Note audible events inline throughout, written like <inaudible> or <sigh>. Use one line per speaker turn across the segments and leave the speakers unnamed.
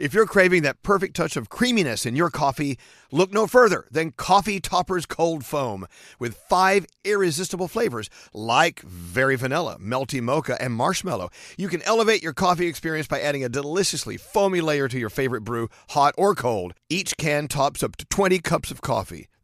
If you're craving that perfect touch of creaminess in your coffee, look no further than Coffee Topper's Cold Foam with five irresistible flavors like very vanilla, melty mocha, and marshmallow. You can elevate your coffee experience by adding a deliciously foamy layer to your favorite brew, hot or cold. Each can tops up to 20 cups of coffee.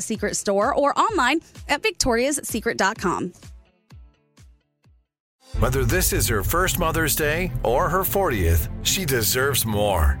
Secret store or online at victoriassecret.com.
Whether this is her first Mother's Day or her 40th, she deserves more.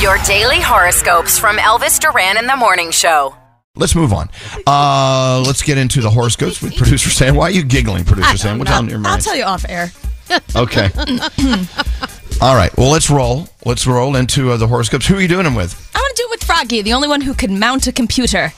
Your daily horoscopes from Elvis Duran in the Morning Show.
Let's move on. Uh, let's get into the horoscopes with producer Sam. Why are you giggling, producer Sam? What's on your mind?
I'll tell you off air. <laughs>
Okay. All right. Well, let's roll. Let's roll into uh, the horoscopes. Who are you doing them with?
I want to do it with Froggy, the only one who can mount a computer.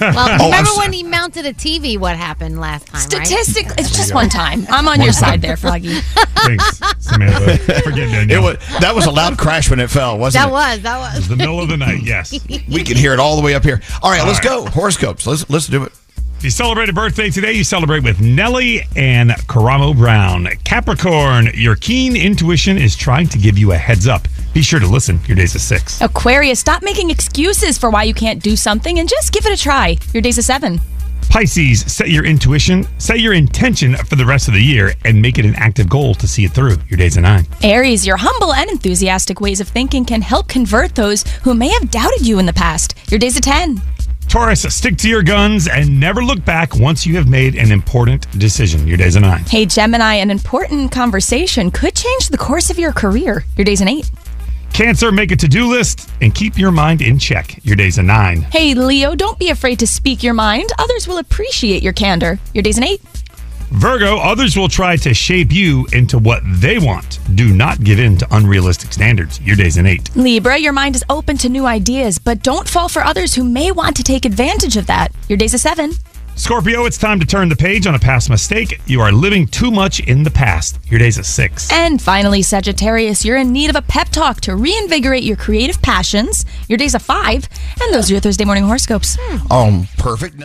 Well,
Oh,
remember
so-
when he mounted a TV? What happened last time? right?
Statistically, it's just one time. I'm on your side there, Froggy.
Thanks, Samantha. Forget
It was that was a loud crash when it fell, wasn't
That
it?
That was that was.
It's the middle of the night. Yes.
We can hear it all the way up here. All right,
All
let's
right.
go. Horoscopes. Let's let's do it.
If you celebrate a birthday today, you celebrate with Nelly and Karamo Brown. Capricorn, your keen intuition is trying to give you a heads up. Be sure to listen. Your day's a six.
Aquarius, stop making excuses for why you can't do something and just give it a try. Your day's a seven.
Pisces, set your intuition, set your intention for the rest of the year, and make it an active goal to see it through. Your day's a nine.
Aries, your humble and enthusiastic ways of thinking can help convert those who may have doubted you in the past. Your day's a 10.
Taurus, stick to your guns and never look back once you have made an important decision. Your day's a nine.
Hey, Gemini, an important conversation could change the course of your career. Your day's an 8.
Cancer, make a to do list and keep your mind in check. Your day's a nine.
Hey, Leo, don't be afraid to speak your mind. Others will appreciate your candor. Your day's an 8.
Virgo, others will try to shape you into what they want. Do not give in to unrealistic standards. Your day's an eight.
Libra, your mind is open to new ideas, but don't fall for others who may want to take advantage of that. Your day's a 7.
Scorpio, it's time to turn the page on a past mistake. You are living too much in the past. Your day's a six.
And finally, Sagittarius, you're in need of a pep talk to reinvigorate your creative passions. Your day's a 5. And those are your Thursday morning horoscopes.
Um, perfect.